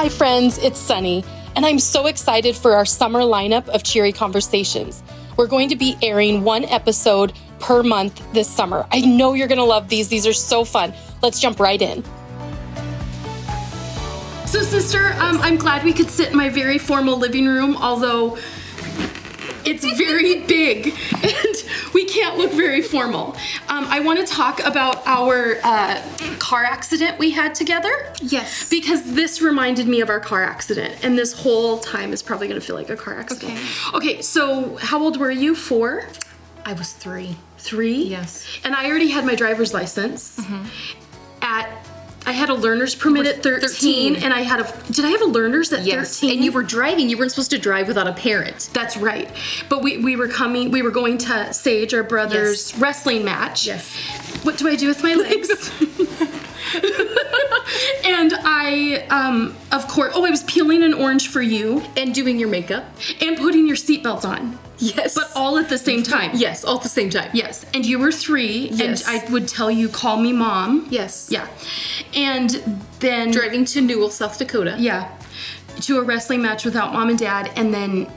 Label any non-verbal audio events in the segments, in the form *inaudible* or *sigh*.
Hi, friends, it's Sunny, and I'm so excited for our summer lineup of Cheery Conversations. We're going to be airing one episode per month this summer. I know you're going to love these. These are so fun. Let's jump right in. So, sister, um, I'm glad we could sit in my very formal living room, although it's very *laughs* big we can't look very formal. Um, I want to talk about our uh, car accident we had together. Yes. Because this reminded me of our car accident, and this whole time is probably going to feel like a car accident. Okay. Okay, so how old were you? Four? I was three. Three? Yes. And I already had my driver's license. At I had a learner's permit at 13, 13. and I had a did I have a learner's at Yes. 13? And you were driving. You weren't supposed to drive without a parent. That's right. But we, we were coming, we were going to Sage, our brother's Yes. wrestling match. Yes. What do I do with my *laughs* legs? *laughs* and I, um, of course, oh, I was peeling an orange for you And doing your makeup. and putting your seatbelt on. Yes. But all at the same time. Yes, all at the same time. Yes. And you were three, Yes. and I would tell you, call me mom. Yes. Yeah. And then. Driving to Newell, South Dakota. Yeah. To a wrestling match without mom and dad, and then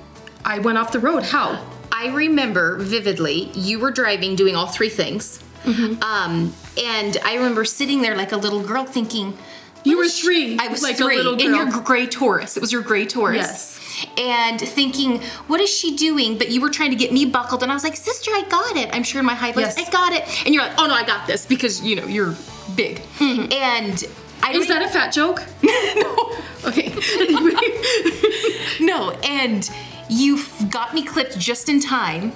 I went off the road. How? I remember vividly you were driving doing all three things. Mm-hmm. Um, and I remember sitting there like a little girl thinking, You were three, I was like a three little in your gray Taurus. It was your gray Taurus. Yes. And thinking, what is she doing? But you were trying to get me buckled, and I was like, sister, I got it. I'm sure in my high voice, Yes. I got it. And you're like, oh no, I got this because you know you're big. And I Mm-hmm. Is that a fat joke? *laughs* no? Okay. *laughs* No, and you got me clipped just in time.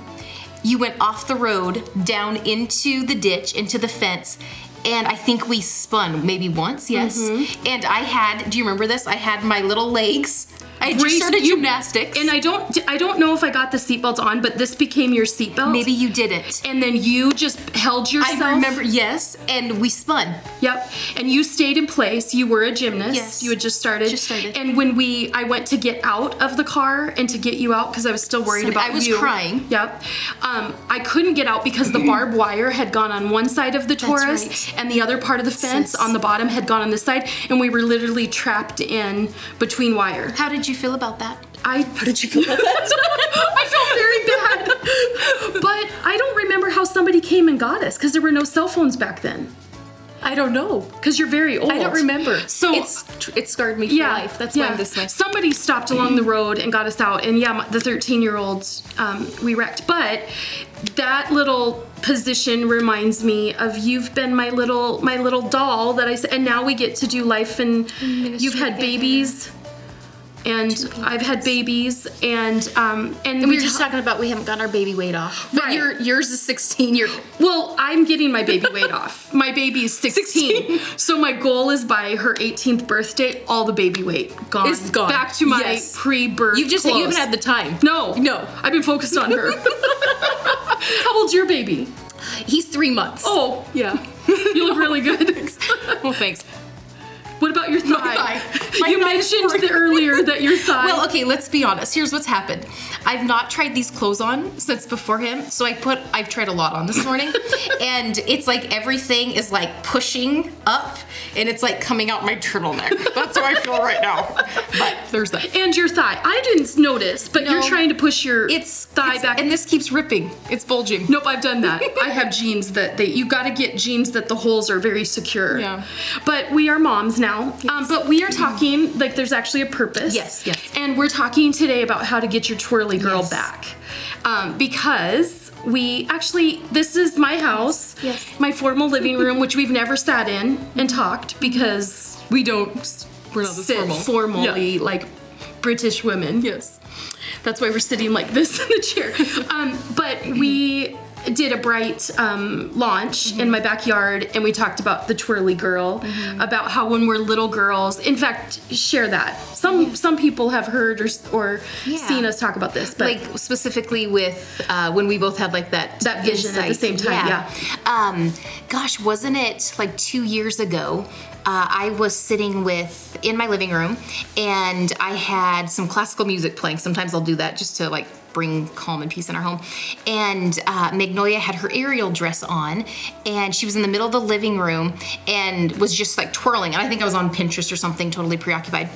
You went off the road, down into the ditch, into the fence, and I think we spun maybe once, yes. Mm-hmm. And I had, do you remember this? I had my little legs. I just started you- gymnastics. and I don't I don't know if I got the seatbelt on, but this became your seatbelt. maybe you didn't. And then you just held yourself. I remember, yes, and we spun. Yep. And you stayed in place. You were a gymnast. Yes. You had just started. Just started. And when we, I went to get out of the car and to get you out because I was still worried Sunny, about you. I was you. crying. Yep. Um, I couldn't get out because the barbed *clears throat* wire had gone on one side of the Taurus right. and the other part of the fence Since- on the bottom had gone on this side, and we were literally trapped in between wire. How did you feel about that? I how did you feel about that? *laughs* I felt very bad. But I don't remember how somebody came and got us because there were no cell phones back then. I don't know. Because you're very old. I don't remember. So it's it scarred me for yeah, life. That's yeah. why I'm this way. Somebody stopped along the road and got us out, and yeah, the 13 year olds um, we wrecked. But that little position reminds me of you've been my little my little doll that I s- and now we get to do life and you've had babies. And I've had babies, and um, and, And we were just talking about we haven't gotten our baby weight off. But Right. your yours is 16. You're *laughs* Well, I'm getting my baby weight off. *laughs* My baby is 16. 16, So my goal is by her 18th birthday, all the baby weight gone. It's gone. Back to my Yes. pre-birth. You've just you haven't had the time. No, No. I've been focused on her. *laughs* How old's your baby? He's three months. Oh, yeah. you look really good. well, thanks. What about your thigh? thigh. My you thigh mentioned the- earlier that your *laughs* thigh. Well, okay, let's be honest. Here's what's happened. I've not tried these clothes on since before him, so I put I've tried a lot on this morning, *laughs* and it's like everything is like pushing up, and it's like coming out my turtleneck. That's how I feel right now. But there's that. and your thigh. I didn't notice, but you're trying to push your It's thigh it's- back. and this keeps ripping. It's bulging. Nope, I've done that. I have jeans that they you got to get jeans that the holes are very secure. Yeah. But we are moms now. Um, but we are talking like there's actually a purpose. Yes, yes. And we're talking today about how to get your twirly girl Yes. back, um, because we actually this is my house. Yes. My formal living room, which we've never sat in and talked because We don't. We're not this sit formal. formally like British women. Yes. That's why we're sitting like this *laughs* in the chair. Um, but we did a bright um, launch Mm-hmm. in my backyard, and we talked about the twirly girl, Mm-hmm. about how when we're little girls. In fact, share that. Some some people have heard or or Yeah. seen us talk about this, but like specifically with uh, when we both had like that That vision at the same time, Yeah. Um, gosh, wasn't it like two years ago? Uh, I was sitting with in my living room, and I had some classical music playing. Sometimes I'll do that just to like bring calm and peace in our home. And uh, Magnolia had her aerial dress on, and she was in the middle of the living room and was just like twirling. And I think I was on Pinterest or something, totally preoccupied.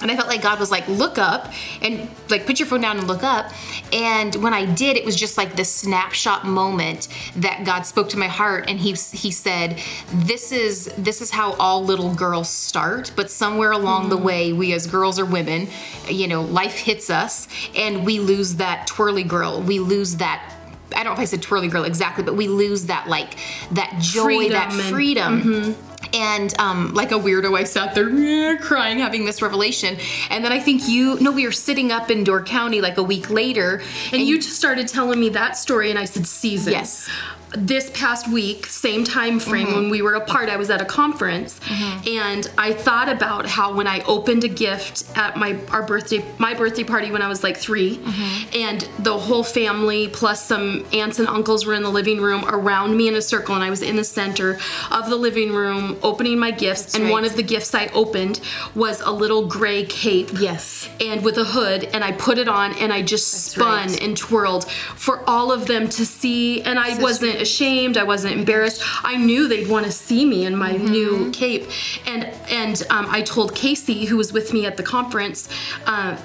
And I felt like God was like, look up and like put your phone down and look up. And when I did, it was just like this snapshot moment that God spoke to my heart and he he said, This is this is how all little girls start, but somewhere along mm-hmm. the way, we as girls or women, you know, life hits us and we lose that twirly girl. We lose that I don't know if I said twirly girl exactly, but we lose that like that joy, freedom that freedom. And, mm-hmm and um, like a weirdo i sat there crying having this revelation. And then i think you no we were sitting up in door county like a week later and, and you just started telling me that story and i said season yes this past week, same time frame mm-hmm. when we were apart, I was at a conference mm-hmm. and I thought about how when I opened a gift at my our birthday my birthday party when I was like 3 mm-hmm. and the whole family plus some aunts and uncles were in the living room around me in a circle and I was in the center of the living room opening my gifts That's and right. one of the gifts I opened was a little gray cape. Yes. And with a hood and I put it on and I just That's spun right. and twirled for all of them to see and I wasn't ashamed. I wasn't embarrassed. I knew they'd want to see me in my mm-hmm. new cape. And and um, I told Casey, who was with me at the conference. Uh,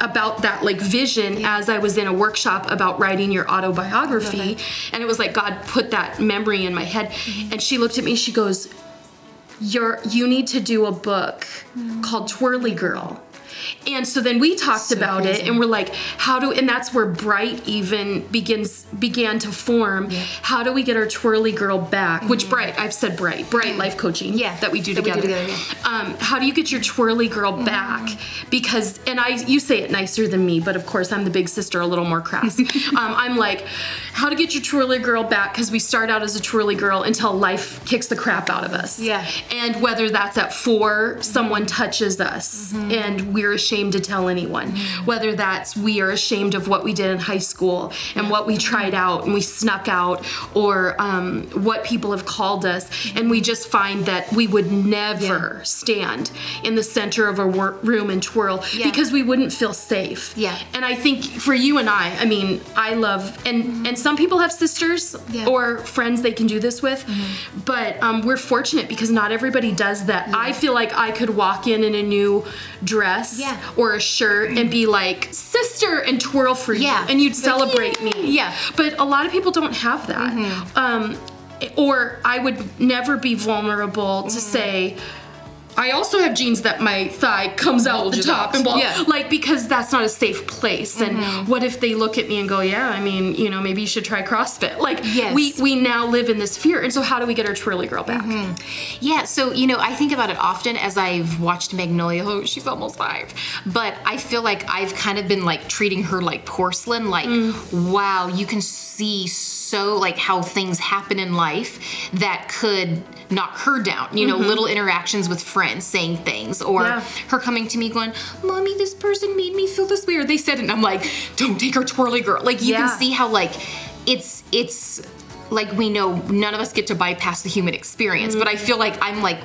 about that like vision yeah. as I was in a workshop about writing your autobiography and it was like God put that memory in my head mm-hmm. and she looked at me she goes you're you need to do a book mm-hmm. called Twirly Girl and so then we talked so about it and we're like, how do and that's where Bright even begins began to form. Yeah. How do we get our twirly girl back? Mm-hmm. Which Bright, I've said Bright, Bright life coaching yeah. that we do that together. We do together yeah. um, how do you get your twirly girl mm-hmm. back? Because and I you say it nicer than me, but of course I'm the big sister, a little more crass. *laughs* um, I'm like, how to get your twirly girl back because we start out as a twirly girl until life kicks the crap out of us. Yeah. And whether that's at 4 someone touches us mm-hmm. and we're ashamed to tell anyone. Whether that's we are ashamed of what we did in high school and what we tried out and we snuck out, or um, what people have called us, and we just find that we would never yeah. stand in the center of a wor- room and twirl yeah. because we wouldn't feel safe. Yeah. And I think for you and I, I mean, I love and mm-hmm. and some people have sisters or friends they can do this with, mm-hmm. but um, we're fortunate because not everybody does that. I feel like I could walk in in a new dress yeah. or a shirt and be like sister and twirl for you yeah. and you'd celebrate me yeah but a lot of people don't have that mm-hmm. um, or i would never be vulnerable to mm-hmm. say I also have jeans that my thigh comes out the top and blah, yeah. like because that's not a safe place. Mm-hmm. And what if they look at me and go, "Yeah, I mean, you know, maybe you should try CrossFit." Like yes. we we now live in this fear. And so how do we get our twirly girl back? Mm-hmm. Yeah, so you know, I think about it often as I've watched Magnolia. Oh, she's almost five, but I feel like I've kind of been like treating her like porcelain. Like, mm. wow, you can see so like how things happen in life that could knock her down. You know, mm-hmm. little interactions with friends saying things, or yeah. her coming to me going, "Mommy, this person made me feel this way," or they said it, and I'm like, "Don't take her twirly girl." Like you yeah. can see how like it's it's like we know none of us get to bypass the human experience, mm-hmm. but I mm-hmm. feel like I'm like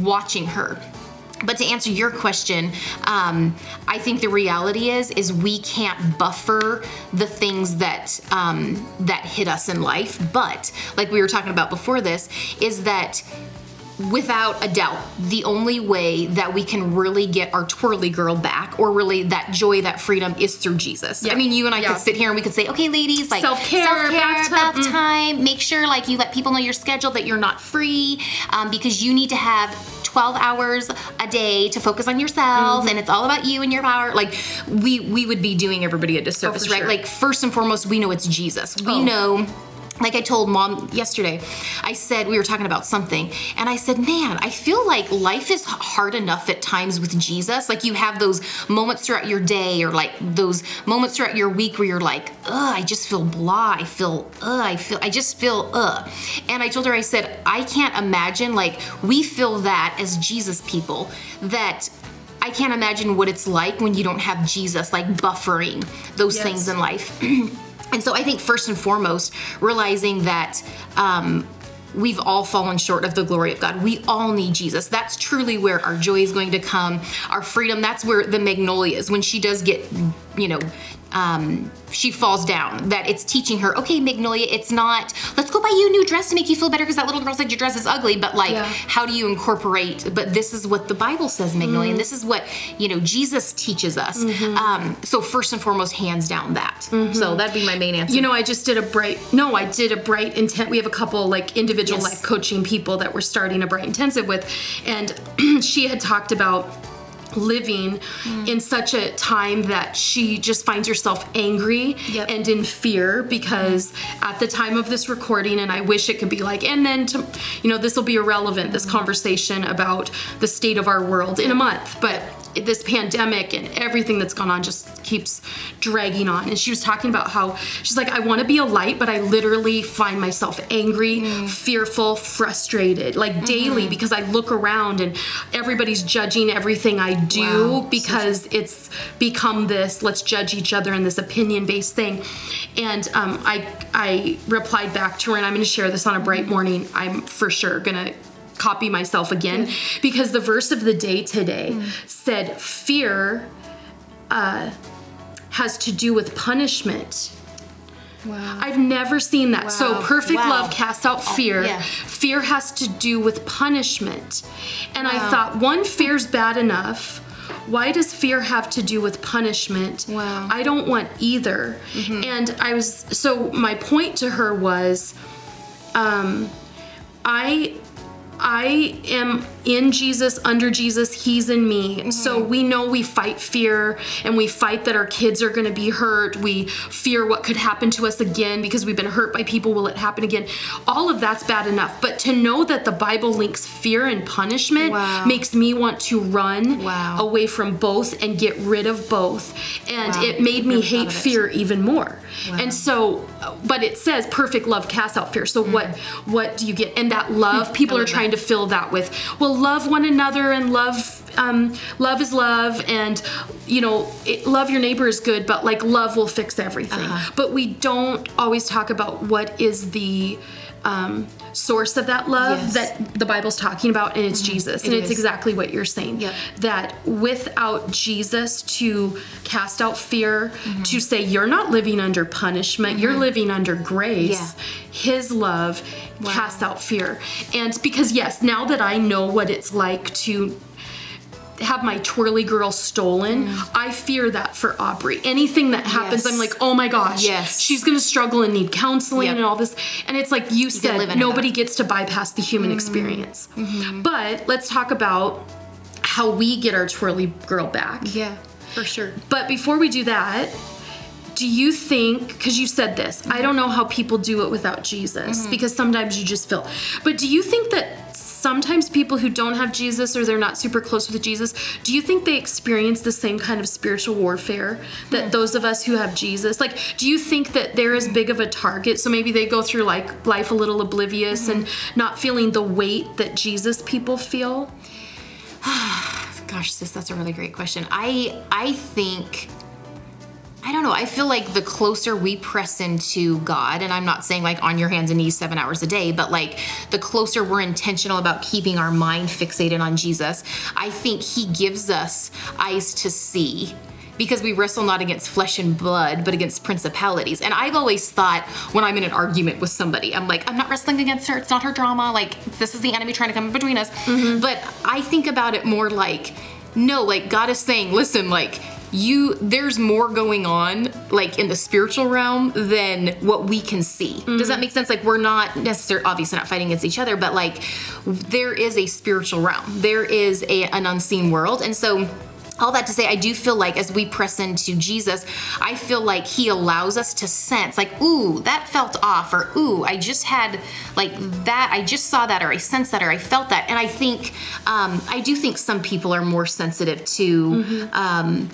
watching her but to answer your question um, i think the reality is is we can't buffer the things that um, that hit us in life. But like we were talking about before this is that without a doubt, the only way that we can really get our twirly girl back or really that joy, that freedom is through Jesus. Yeah. I mean, you and I yeah. could sit here and we could say, okay, ladies, like self care, bath, time, make sure like you let people know your schedule that you're not free um, because you need to have 12 hours a day to focus on yourself mm-hmm. and it's all about you and your power like we we would be doing everybody a disservice oh, right sure. like first and foremost we know it's jesus we oh. know like I told mom yesterday, I said we were talking about something, and I said, Man, I feel like life is hard enough at times with Jesus. Like you have those moments throughout your day, or like those moments throughout your week where you're like, Ugh, I just feel blah. I feel, ugh, I feel, I just feel, ugh. And I told her, I said, I can't imagine, like, we feel that as Jesus people, that I can't imagine what it's like when you don't have Jesus, like buffering those yes. things in life. *clears throat* And so I think first and foremost, realizing that um, we've all fallen short of the glory of God. We all need Jesus. That's truly where our joy is going to come, our freedom. That's where the magnolias, when she does get you know, um, she falls down. That it's teaching her, okay, Magnolia, it's not, let's go buy you a new dress to make you feel better because that little girl said your dress is ugly, but like, Yeah. how do you incorporate, but this is what the Bible says, Magnolia, and this is what, you know, Jesus teaches us. Um, so, first and foremost, hands down that. So, that'd be my main answer. You know, I just did a bright. No, I did a bright intent. We have a couple like individual Yes. life coaching people that we're starting a bright intensive with, and *clears throat* she had talked about living Mm. in such a time that she just finds herself angry Yep. and in fear because at the time of this recording and I wish it could be like and then to, you know this will be irrelevant this Mm-hmm. conversation about the state of our world in a month but this pandemic and everything that's gone on just keeps dragging on. And she was talking about how she's like, I want to be a light, but I literally find myself angry, Mm. fearful, frustrated, like Mm-hmm. daily because I look around and everybody's judging everything I do Wow. So because it's become this let's judge each other in this opinion based thing. And um, I, I replied back to her, and I'm going to share this on a bright morning. I'm for sure going to copy myself again because the verse of the day today said fear uh, has to do with punishment. wow. I've never seen that. So perfect Wow. love casts out fear. yeah. Fear has to do with punishment. And I thought one fear's bad enough. Why does fear have to do with punishment? Wow. Mm-hmm. I don't want either. And I was so my point to her was um I I am in Jesus, under Jesus, He's in me. So we know we fight fear and we fight that our kids are going to be hurt. We fear what could happen to us again because we've been hurt by people. Will it happen again? All of that's bad enough. But to know that the Bible links fear and punishment Wow. makes me want to run Wow. away from both and get rid of both. And Wow. it made me hate fear even more. And so, but it says perfect love casts out fear. So what what do you get? And that love, *laughs* people are trying to fill that with, well, love one another and love um, love is love, and you know, it, love your neighbor is good, but like love will fix everything. Uh-huh. But we don't always talk about what is the um, source of that love Yes. that the Bible's talking about, and it's Jesus, and It it's exactly what you're saying. Yep. That without Jesus to cast out fear, Mm-hmm. to say you're not living under punishment, you're living under grace. Yeah. His love casts out fear. And because yes, now that I know what it's like to have my twirly girl stolen, I fear that for Aubrey. Anything that happens, Mm. Yes. I'm like, oh my gosh, Yes. she's gonna struggle and need counseling Yep. and all this. And it's like you live said, Mm-hmm. nobody gets to bypass the human experience. But let's talk about how we get our twirly girl back. yeah, for sure. But before we do that, do you think, because you said this, I don't know how people do it without Jesus, Mm-hmm. because sometimes you just feel, but do you think that sometimes people who don't have Jesus or they're not super close with Jesus, do you think they experience the same kind of spiritual warfare that Hmm. those of us who have Jesus? Like, do you think that they're as big of a target? So maybe they go through like life a little oblivious and Mm-hmm. not feeling the weight that Jesus people feel? *sighs* Gosh, sis, that's a really great question. I I think I don't know. I feel like the closer we press into God, and I'm not saying like on your hands and knees seven hours a day, but like the closer we're intentional about keeping our mind fixated on Jesus, I think He gives us eyes to see. Because we wrestle not against flesh and blood, but against principalities. And I've always thought when I'm in an argument with somebody, I'm like, I'm not wrestling against her. It's not her drama. Like, this is the enemy trying to come between us. Mm-hmm. But I think about it more like, no, like God is saying, listen, like you there's more going on like in the spiritual realm than what we can see. Does that make sense? Like we're not necessarily obviously not fighting against each other, but like there is a spiritual realm. There is a an unseen world. And so all that to say, I do feel like as we press into Jesus, I feel like He allows us to sense, like, ooh, that felt off, or ooh, I just had like that, I just saw that, or I sensed that, or I felt that. And I think, um, I do think some people are more sensitive to, um,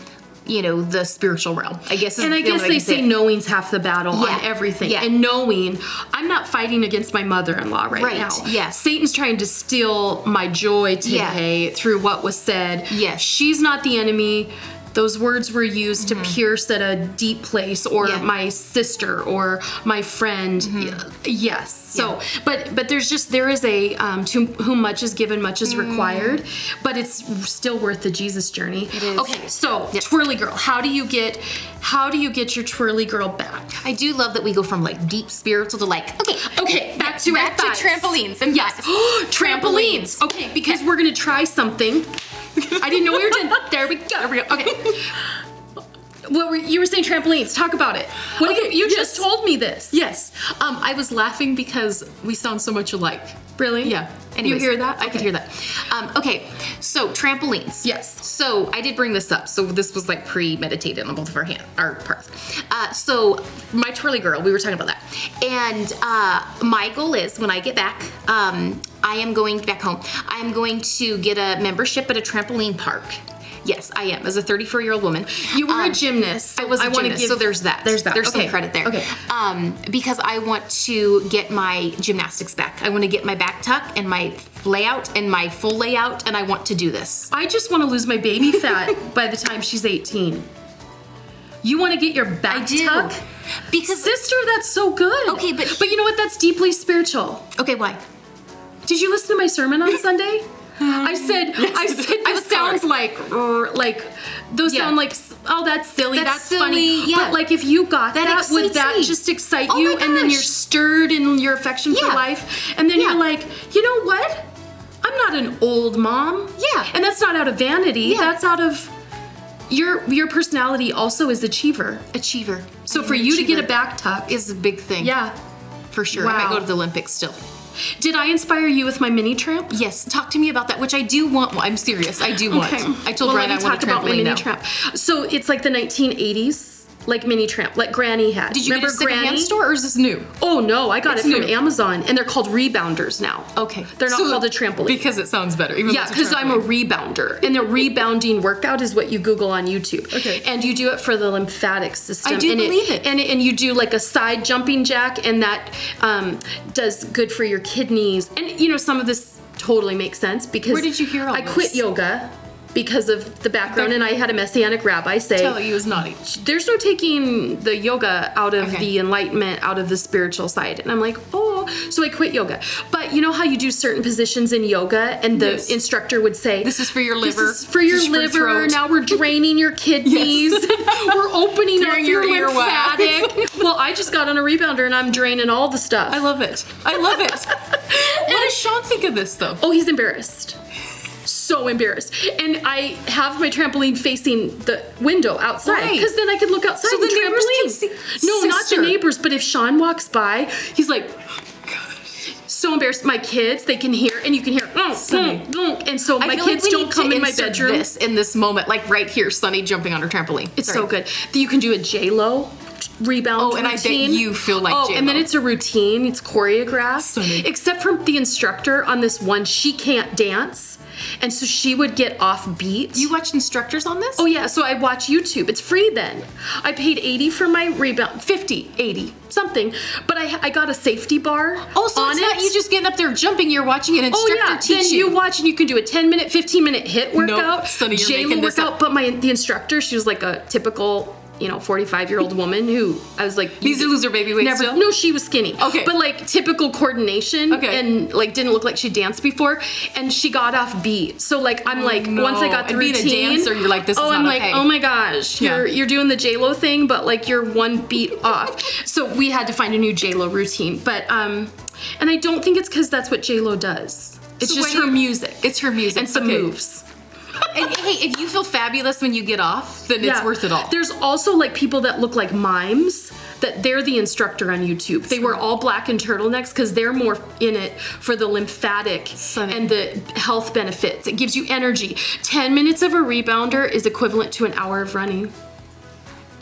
you know, the spiritual realm. I guess. And I guess they say it. knowing's half the battle Yeah. on everything. Yeah. And knowing, I'm not fighting against my mother-in-law right, Right. now. Yes. Satan's trying to steal my joy Yeah. today through what was said. Yes. She's not the enemy. Those words were used to pierce at a deep place or Mm-hmm. Yeah. my sister or my friend. Y- Yes. So, Yeah. but but there's just there is a um, to whom much is given, much is required, but it's still worth the Jesus journey. It is. Okay, so Yes. twirly girl, how do you get how do you get your twirly girl back? I do love that we go from like deep spiritual to like okay, Okay, back to back to trampolines and yes, *gasps* trampolines. Okay, because we're gonna try something. I didn't know we were doing. There we go. There we go. Okay. What were you were saying? Trampolines. Talk about it. What do you? You yes. just told me this. Yes. Um, I was laughing because we sound so much alike. Really? Yeah. Anyways, you hear that? I could hear that. Um, okay, so trampolines. Yes. So I did bring this up. So this was like premeditated on both of our hand, our parts. Uh, so my twirly girl, we were talking about that, and uh, my goal is when I get back, um, I am going back home. I am going to get a membership at a trampoline park. Yes, I am. As a 34 year old woman, You were a Um, gymnast. I was a I wanna gymnast, give- so there's that. there's that. There's Okay. some credit there. Okay. Um, because I want to get my gymnastics back. I want to get my back tuck and my layout and my full layout, and I want to do this. I just want to lose my baby fat *laughs* by the time she's 18. You want to get your back I do. tuck? Because Sister, that's so good. Okay, but- but you know what? That's deeply spiritual. okay, why? Did you listen to my sermon on *laughs* Sunday? *laughs* I said, I said, was *laughs* sounds like, like, those Yeah. sound like, oh, that's silly, That's that's, silly, funny. yeah. But like, if you got That that, would excites that me. just excite Oh you? my And then you're stirred in your affection for Yeah. life. And then Yeah. you're like, you know what? I'm not an old mom. Yeah. And that's not out of vanity. Yeah. That's out of your your personality also is achiever. Achiever. So for you to get a back tuck is a big thing. yeah. for sure. I might Wow. go to the Olympics still. Did I inspire you with my mini tramp? Yes, talk to me about that, which I do want. Well, I'm serious. I do want. I told well, Brian I want talk a about my mini now. tramp. So it's like the 1980s, like mini tramp, like Granny had. Did you Remember get a secondhand store or is this new? Oh no, I got It's it from new. Amazon, and they're called rebounders now. Okay, they're not So- called a trampoline. because it sounds better. Even yeah, because I'm a rebounder, and the rebounding workout is what you Google on YouTube. Okay. and you do it for the lymphatic system. I do and believe it. And and you do like a side jumping jack, and that um, does good for your kidneys. And you know, some of this totally makes sense because Where did you hear all I quit this? yoga because of the background, and I had a messianic rabbi say tell you was naughty. there's no taking the yoga out of Okay. the enlightenment out of the spiritual side and i'm like oh so i quit yoga but you know how you do certain positions in yoga and the Yes. instructor would say This is for your "This liver. is for your This is for your liver now we're draining your *laughs* kidneys *laughs* we're opening up your, your lymphatic *laughs* well i just got on a rebounder and i'm draining all the stuff I love it. I love it. what does Sean think of this though? Oh, he's embarrassed. So embarrassed. And I have my trampoline facing the window outside because then I could look outside. So the neighbors trampoline. can see- No, not the neighbors, but if Sean walks by, he's like, so embarrassed. My kids, they can hear, and you can hear, "Mm, mm, mm," and so my kids like don't come in my bedroom. This in this moment, like right here, Sunny jumping on her trampoline. It's Sorry. so good. That you can do a J Lo rebound. Oh, and I bet you feel like Oh, and then it's a routine. It's choreographed. Sunny. Except for the instructor on this one, she can't dance, and so she would get off beat. You watch instructors on this? Oh yeah, so I watch YouTube. It's free then. I paid 80 for my rebound, 50, 80, something. But I I got a safety bar Oh, so on it's it. not you just getting up there jumping. You're watching an instructor Oh instructor yeah, teach then you. watch and you can do a 10 minute, 15 minute HIIT workout, Sunny, you're making this workout. up. But my the instructor, she was like a typical, you know, 45 year old woman who I was like, These are loser baby weights Never. still? No, she was skinny. Okay. But like typical coordination. Okay. And like didn't look like she danced before, and she got off beat. So like I'm like no. once I got the And being a routine, dancer, you're like, this oh, is I'm not like, okay. oh my gosh, Yeah. you're you're doing the J Lo thing, but like you're one beat off. So we had to find a new J Lo routine, but um, and I don't think it's because that's what J Lo does. It's So just her music. It's her music and some Okay. moves. And hey, if you feel fabulous when you get off, then it's worth it all. There's also like people that look like mimes that they're the instructor on YouTube. They wear all black and turtlenecks because they're more in it for the lymphatic Sunny. and the health benefits. It gives you energy. 10 minutes of a rebounder is equivalent to an hour of running.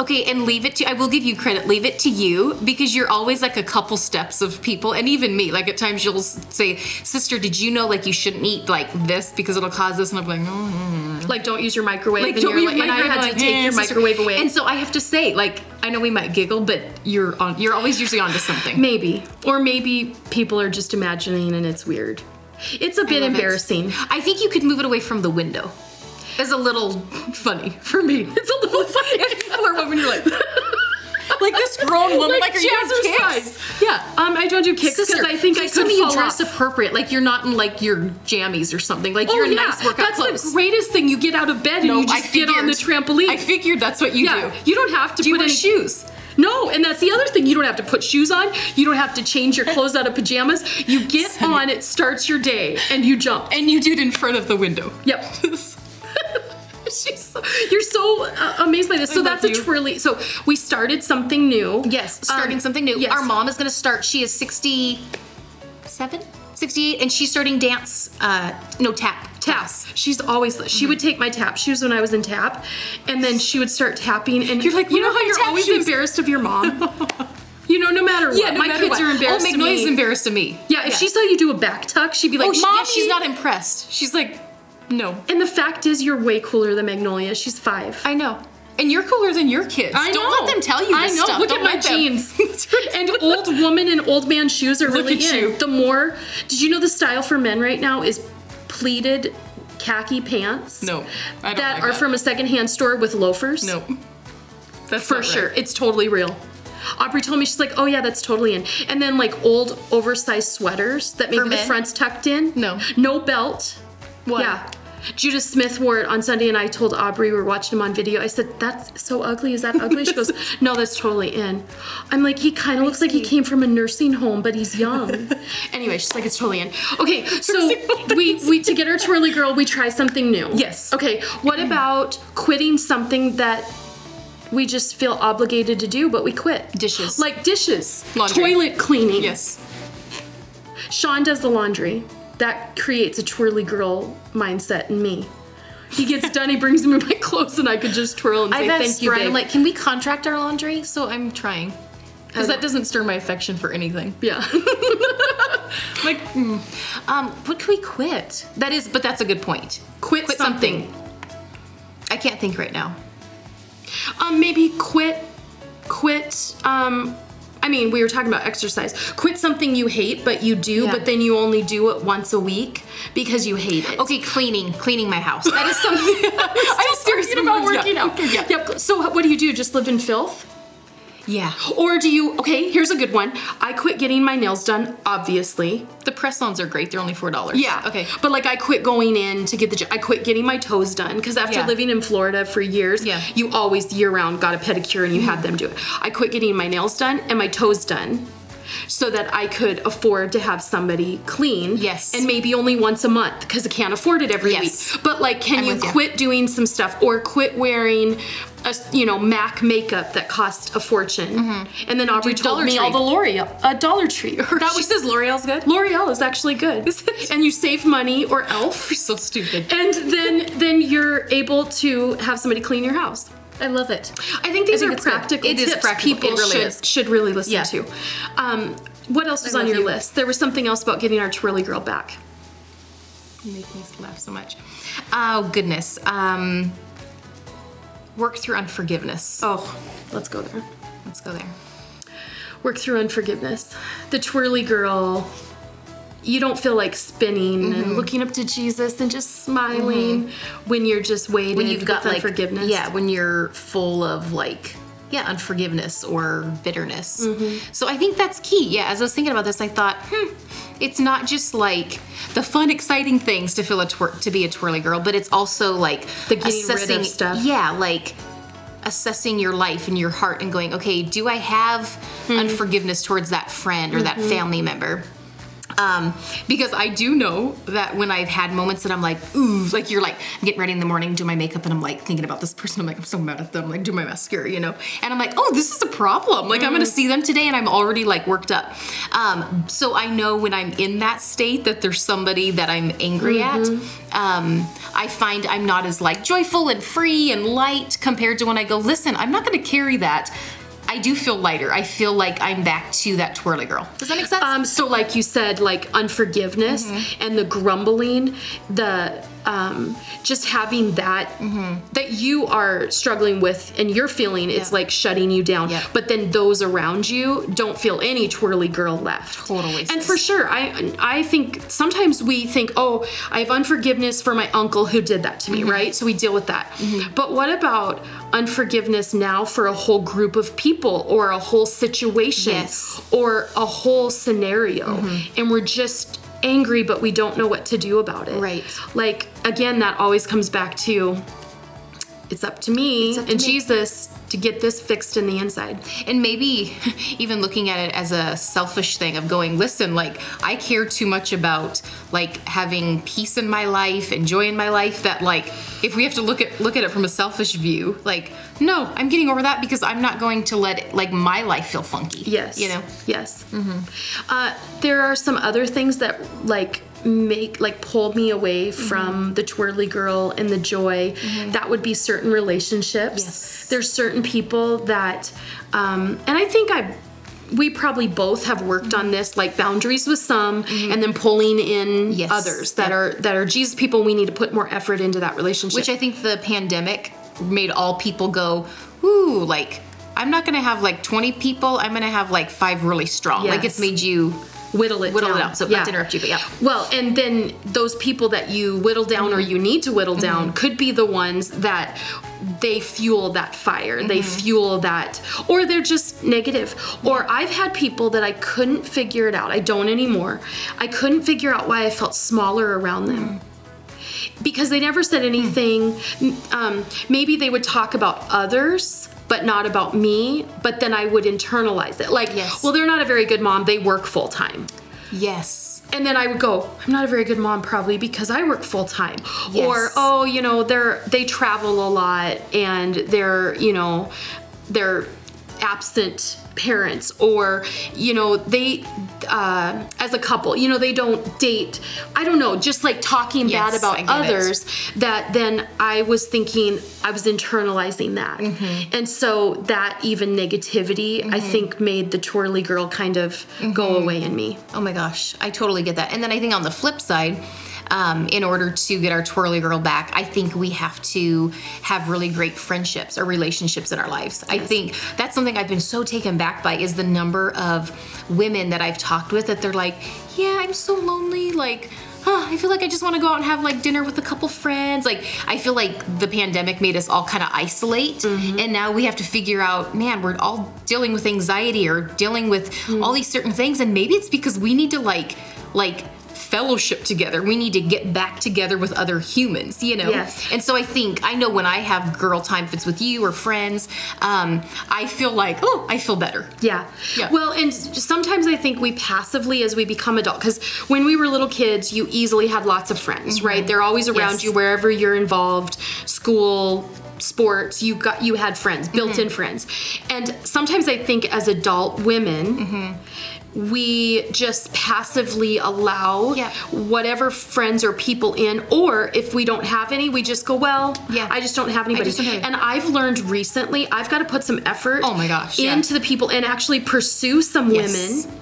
Okay, and leave it to I will give you credit. Leave it to you because you're always like a couple steps of people, and even me. Like at times you'll say, "Sister, did you know like you shouldn't eat like this because it'll cause this?" And I'm like, "Oh." Like, don't use your microwave. Like, and, don't use like- and I microwave, had like, to take your sister. microwave away. And so I have to say, like, I know we might giggle, but you're on. You're always usually onto something. maybe. Or maybe people are just imagining and it's weird. It's a bit love it. embarrassing. I think you could move it away from the window. Is a little funny for me. *laughs* It's a little funny. If people are women, you're like, *laughs* like this grown woman, like, are you kicks? Yeah, um, I don't do kicks because I think I could me you dress off. appropriate. Like you're not in like your jammies or something. Like Oh you're in yeah, nice workout that's clothes. the greatest thing. You get out of bed and you just get on the trampoline. I figured that's what you yeah, do. you don't have to Do put any shoes? No, and that's the other thing. You don't have to put shoes on. You don't have to change your clothes out of pajamas. You get *laughs* on, it starts your day, and you jump. And you do it in front of the window. Yep. *laughs* She's so, you're so uh, amazed by this. So love that's a twirly. So we started something new. Yes, starting Um, something new. yes. Our mom is going to start. She is 67, 68, and she's starting dance. Uh, no tap. taps. She's always she would take my tap shoes when I was in tap, and then she would start tapping. And You're like, you know how you're always shoes?" embarrassed of your mom. *laughs* you know, no matter what. Yeah, no my kids what. are embarrassed. Oh, of Magnolia's me. embarrassed of me. Yeah, if she saw you do a back tuck, she'd be like, oh, "Mom, yeah, she's not impressed. She's like, no. And the fact is, you're way cooler than Magnolia. She's five. I know. And you're cooler than your kids. I Don't know. let them tell you I this know. stuff. Look Don't at my let them- jeans. *laughs* and old woman and old man shoes are Look really at in. you. The more, did you know the style for men right now is pleated khaki pants? No, I don't that like are that. from a secondhand store with loafers. No. That's for not right. sure. It's totally real. Aubrey told me she's like, oh yeah, that's totally in. And then like old oversized sweaters that maybe the men? front's tucked in. No. No belt. What? Yeah. Judah Smith wore it on Sunday, and I told Aubrey we were watching him on video. I said, "That's so ugly. Is that ugly?" She goes, *laughs* "No, that's totally in." I'm like, "He kind of looks like he came from a nursing home, but he's young." *laughs* anyway, she's like, "It's totally in." Okay, *laughs* so Nursing home, but we we to get our twirly girl, we try something new. Yes. Okay. What mm-hmm. about quitting something that we just feel obligated to do, but we quit? Dishes. like dishes, Laundry. toilet cleaning. Yes. Sean does the laundry. That creates a twirly girl mindset in me. He gets done, he brings me my clothes, and I could just twirl and say, I've thank you, babe. like, can we contract our laundry? So I'm trying. Because that doesn't stir my affection for anything. yeah. *laughs* *laughs* Like, mm. um, what can we quit? That is, but that's a good point. quit, Quit something. something. I can't think right now. Um, maybe quit, quit, um, I mean, we were talking about exercise. Quit something you hate, but you do, Yeah. but then you only do it once a week because you hate it. Okay, cleaning, cleaning my house. That is something. *laughs* I'm serious about working yeah. out. Okay, yeah. Yep. So what do you do? Just live in filth? Yeah. Or do you, okay, here's a good one. I quit getting my nails done, obviously. The press-ons are great. They're only four dollars. Yeah. Okay. But like I quit going in to get the I quit getting my toes done because after Yeah. living in Florida for years, Yeah. You always year round got a pedicure and you had them do it. I quit getting my nails done and my toes done. So that I could afford to have somebody clean. Yes. And maybe only once a month because I can't afford it every Yes. week. But like, can I'm you with you. quit doing some stuff or quit wearing, a, you know, Mac makeup that cost a fortune? Mm-hmm. And then Aubrey told Dollar me all the L'Oreal, a Dollar Tree. Or *laughs* That she was says L'Oreal's good. L'Oreal is actually good. and you save money or Elf. *laughs* You're so stupid. And then then you're able to have somebody clean your house. I love it. I think these think are good. practical It is tips practical. people really should, is. should really listen Yeah. to. Um, what else was on your you. list? There was something else about getting our twirly girl back. You make me laugh so much. Oh goodness. Um, work through unforgiveness. Oh, let's go there. Let's go there. Work through unforgiveness. The twirly girl. You don't feel like spinning Mm-hmm. and looking up to Jesus and just smiling when you're just waiting When you've got like unforgiveness. Yeah, when you're full of like yeah, unforgiveness or bitterness. So I think that's key. Yeah, as I was thinking about this, I thought, hmm, it's not just like the fun, exciting things to feel a twir- to be a twirly girl, but it's also like The getting rid of stuff. Yeah, like assessing your life and your heart and going, okay, do I have Hmm. unforgiveness towards that friend or Mm-hmm. that family member? Um, because I do know that when I've had moments that I'm like, ooh, like you're like, I'm getting ready in the morning, do my makeup, and I'm like thinking about this person. I'm like, I'm so mad at them. Like, do my mascara, you know? And I'm like, oh, this is a problem. Like, I'm gonna see them today, and I'm already like worked up. Um, so I know when I'm in that state that there's somebody that I'm angry at. Um, I find I'm not as like joyful and free and light compared to when I go, listen, I'm not gonna carry that I do feel lighter. I feel like I'm back to that twirly girl. Does that make sense? Um, so, like you said, like unforgiveness Mm-hmm. and the grumbling, the um, just having that Mm-hmm. that you are struggling with and you're feeling it's Yeah. like shutting you down. Yeah. But then those around you don't feel any twirly girl left. Totally, And sis. for sure, I I think sometimes we think, oh, I have unforgiveness for my uncle who did that to me, Mm-hmm. right? So we deal with that. But what about unforgiveness now for a whole group of people or a whole situation Yes. or a whole scenario and we're just angry but we don't know what to do about it Right. like again that always comes back to it's up to me up to and me. jesus to get this fixed in the inside. And maybe even looking at it as a selfish thing of going listen like i care too much about like having peace in my life and joy in my life that like if we have to look at look at it from a selfish view like no i'm getting over that because i'm not going to let like my life feel funky yes. you know? Yes. Uh, there are some other things that like make like pull me away Mm-hmm. from the twirly girl and the joy that would be certain relationships Yes. there's certain people that um and i think i we probably both have worked on this like boundaries with some and then pulling in Mm-hmm. Yes. others that Yep. are that are jesus people we need to put more effort into that relationship which i think the pandemic made all people go ooh like i'm not gonna have like 20 people i'm gonna have like five really strong like it's made you whittle it Whittle it down. out. So not to interrupt you, but yeah. Well, and then those people that you whittle down or you need to whittle down mm-hmm. could be the ones that they fuel that fire. They mm-hmm. fuel that, or they're just negative. Or I've had people that I couldn't figure it out. I don't anymore. I couldn't figure out why I felt smaller around them. Because they never said hmm. anything. Um, maybe they would talk about others, but not about me. But then I would internalize it. Like, Yes. well, they're not a very good mom. They work full time. yes And then I would go, I'm not a very good mom probably because I work full time. Yes. Or oh, you know, they're they travel a lot and they're, you know, they're absent parents or you know they uh, as a couple you know they don't date i don't know just like talking Yes, bad about get it. others that then i was thinking i was internalizing that Mm-hmm. and so that even negativity i think made the twirly girl kind of go Mm-hmm. away in me Oh my gosh, I totally get that. And then I think on the flip side, um, in order to get our twirly girl back, I think we have to have really great friendships or relationships in our lives. I think that's something I've been so taken back by is the number of women that I've talked with that they're like, yeah, I'm so lonely. Like, huh, I feel like I just want to go out and have like dinner with a couple friends. Like, I feel like the pandemic made us all kind of isolate, and now we have to figure out, man, we're all dealing with anxiety or dealing with all these certain things, and maybe it's because we need to like, like fellowship together. We need to get back together with other humans, you know? Yes. And so I think, I know when I have girl time, if it's with you or friends, um, I feel like, oh, I feel better. Yeah. Yeah. Well, and sometimes I think we passively, as we become adult, because when we were little kids, you easily had lots of friends, right? They're always around Mm-hmm. Yes. you wherever you're involved, school, sports. You got you had friends, built-in Mm-hmm. friends, and sometimes I think as adult women. Mm-hmm. We just passively allow Yeah. whatever friends or people in, or if we don't have any, we just go, Well, Yeah. I just don't have anybody. don't have and I've learned recently, I've got to put some effort Oh my gosh, yeah. into the people and actually pursue some Yes. women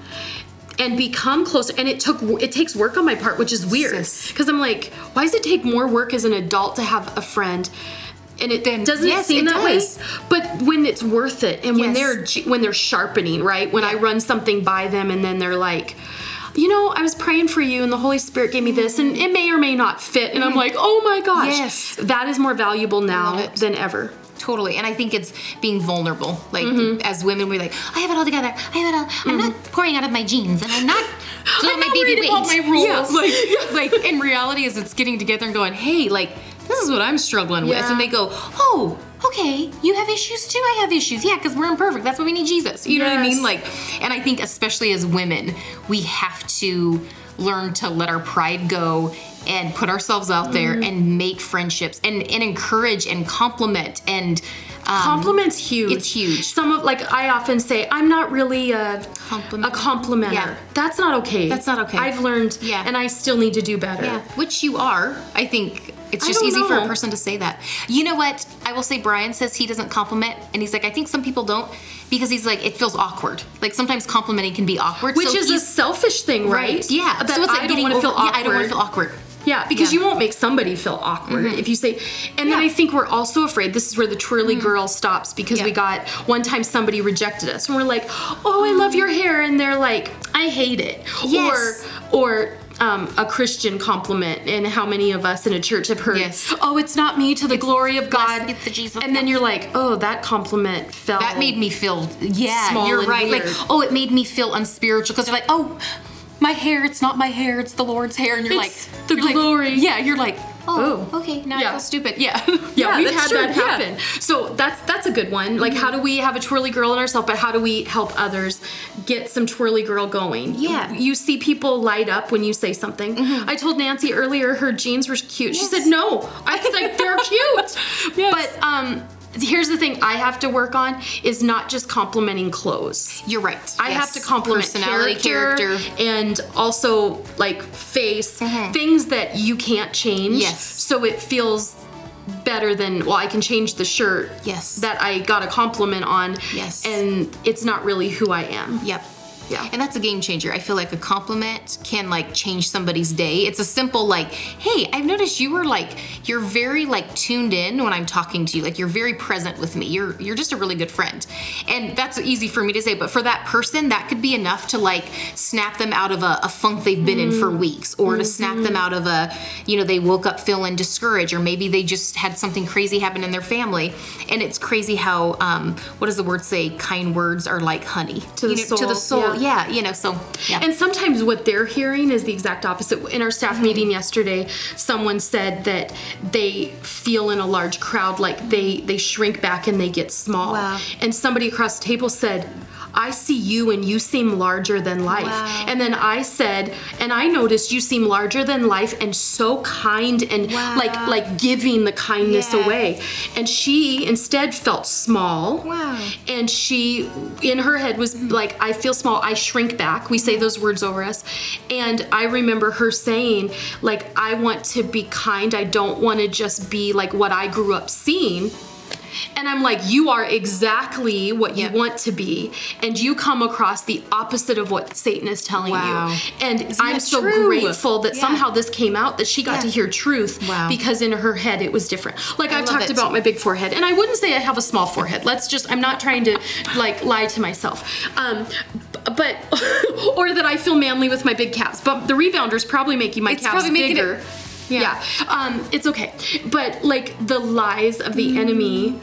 and become closer and it took it takes work on my part which is weird because i'm like why does it take more work as an adult to have a friend and it Then- doesn't yes, it seem it that does. way but when it's worth it and when Yes. they're when they're sharpening right when i run something by them and then they're like you know i was praying for you and the holy spirit gave me this and it may or may not fit and i'm like oh my gosh Yes. that is more valuable now than ever Totally. And I think it's being vulnerable. Like Mm-hmm. as women, we're like, I have it all together. I have it all. I'm not pouring out of my jeans and I'm not *laughs* I'm my not baby weight. my rules. Yeah, like, *laughs* like in reality is it's getting together and going, hey, like this is what I'm struggling with. And they go, oh, okay, you have issues too. I have issues. Yeah, because we're imperfect. That's why we need Jesus. You know what I mean? Like, and I think especially as women, we have to learn to let our pride go and put ourselves out there Mm-hmm. and make friendships and, and encourage and compliment and um, Compliments huge. it's huge. Some of like I often say, I'm not really a Compliment- a complimenter. Yeah. That's not okay. That's not okay. I've learned, Yeah. and I still need to do better. Yeah, which you are. I think It's just easy for a person to say that. You know what? I will say Brian says he doesn't compliment, and he's like, I think some people don't because he's like, it feels awkward. Like sometimes complimenting can be awkward. Which so is a selfish thing, right? Yeah. That so it's like I don't want to feel awkward. Yeah, I don't want to feel awkward. Yeah, because Yeah. Mm-hmm. you won't make somebody feel awkward if you say. And then I think we're also afraid. This is where the twirly girl stops because we got one time somebody rejected us and we're like, "Oh, I love your hair," and they're like, "I hate it." Yes. Or or. Um, a Christian compliment, and how many of us in a church have heard, Yes. "Oh, it's not me to the glory of God," it's the Jesus and then you're like, "Oh, that compliment fell." That made me feel yeah, Small you're right. weird. Like oh, it made me feel unspiritual because you're like oh, my hair, it's not my hair, it's the Lord's hair, and you're It's like the you're like- glory. yeah, you're like oh, Oh. okay, now I Yeah. feel stupid. Yeah, *laughs* yeah, we've had true, that yeah. happen. So that's that's a good one. Like, how do we have a twirly girl in ourselves, but how do we help others get some twirly girl going? Yeah. Mm-hmm. you see people light up when you say something. I told Nancy earlier her jeans were cute. She said, "No, I think they're cute." *laughs* Yes. But um, here's the thing: I have to work on is not just complimenting clothes. You're right. I have to compliment personality, character, character. and also like face mm-hmm. things that you can't change. Yes. So it feels better than well, I can change the shirt. Yes. That I got a compliment on. Yes. And it's not really who I am. Yep. Yeah. And that's a game changer. I feel like a compliment can like change somebody's day. It's a simple like, "Hey, I've noticed you were like you're very like tuned in when I'm talking to you. Like you're very present with me. You're you're just a really good friend." And that's easy for me to say, but for that person, that could be enough to like snap them out of a, a funk they've been in for weeks or to snap them out of a, you know, they woke up feeling discouraged or maybe they just had something crazy happen in their family. And it's crazy how um what does the word say? Kind words are like honey To the You know, to the soul, soul. yeah. Yeah, you know, so yeah. And sometimes what they're hearing is the exact opposite. In our staff mm-hmm. meeting yesterday, someone said that they feel in a large crowd like they they shrink back and they get small. Wow. And somebody across the table said, I see you and you seem larger than life. Wow. And then I said, and I noticed you seem larger than life and so kind and Wow. like like giving the kindness Yeah. away. And she instead felt small. Wow. And she in her head was like, I feel small, I shrink back. We say those words over us. And I remember her saying, like, I want to be kind. I don't want to just be like what I grew up seeing. And I'm like, you are exactly what Yep. you want to be, and you come across the opposite of what Satan is telling Wow. you. And I'm so true? grateful that Yeah. somehow this came out, that she got Yeah. to hear truth Wow. because in her head it was different. Like I I've talked it. about my big forehead, and I wouldn't say I have a small forehead. Let's just, I'm not trying to like lie to myself. Um, but, *laughs* or that I feel manly with my big calves. But the rebounder's probably making my It's calves making it- bigger. yeah. Um, it's okay. But like the lies of the Mm. enemy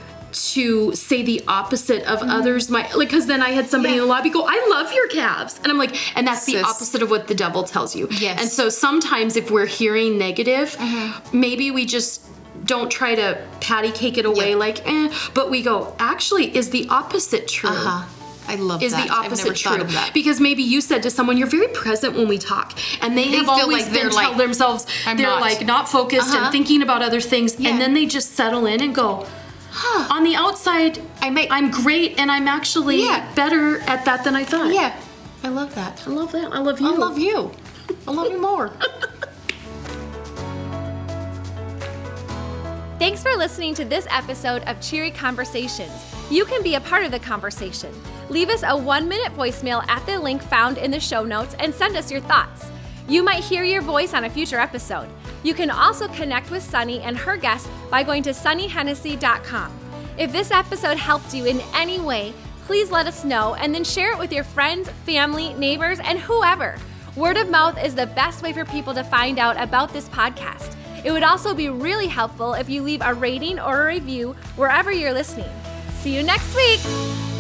to say the opposite of others might like because then I had somebody Yeah. in the lobby go, I love your calves. And I'm like, and that's the opposite of what the devil tells you. Yes. And so sometimes if we're hearing negative, Mm-hmm. maybe we just don't try to patty cake it away like, eh, but we go, actually, is the opposite true? uh-huh. I love Is that. the opposite I've never true? of that. Because maybe you said to someone, "You're very present when we talk," and they, They have feel always like been they're tell like, themselves "I'm they're not." like not focused Uh-huh. and thinking about other things, Yeah. and then they just settle in and go, "On the outside, I may- I'm great, and I'm actually Yeah. better at that than I thought." yeah, I love that. I love that. I love you. I love you. I love you more. *laughs* Thanks for listening to this episode of Cheery Conversations. You can be a part of the conversation. Leave us a one minute voicemail at the link found in the show notes and send us your thoughts. You might hear your voice on a future episode. You can also connect with Sunny and her guests by going to sunnyhennessy.com. If this episode helped you in any way, please let us know and then share it with your friends, family, neighbors, and whoever. Word of mouth is the best way for people to find out about this podcast. It would also be really helpful if you leave a rating or a review wherever you're listening. See you next week!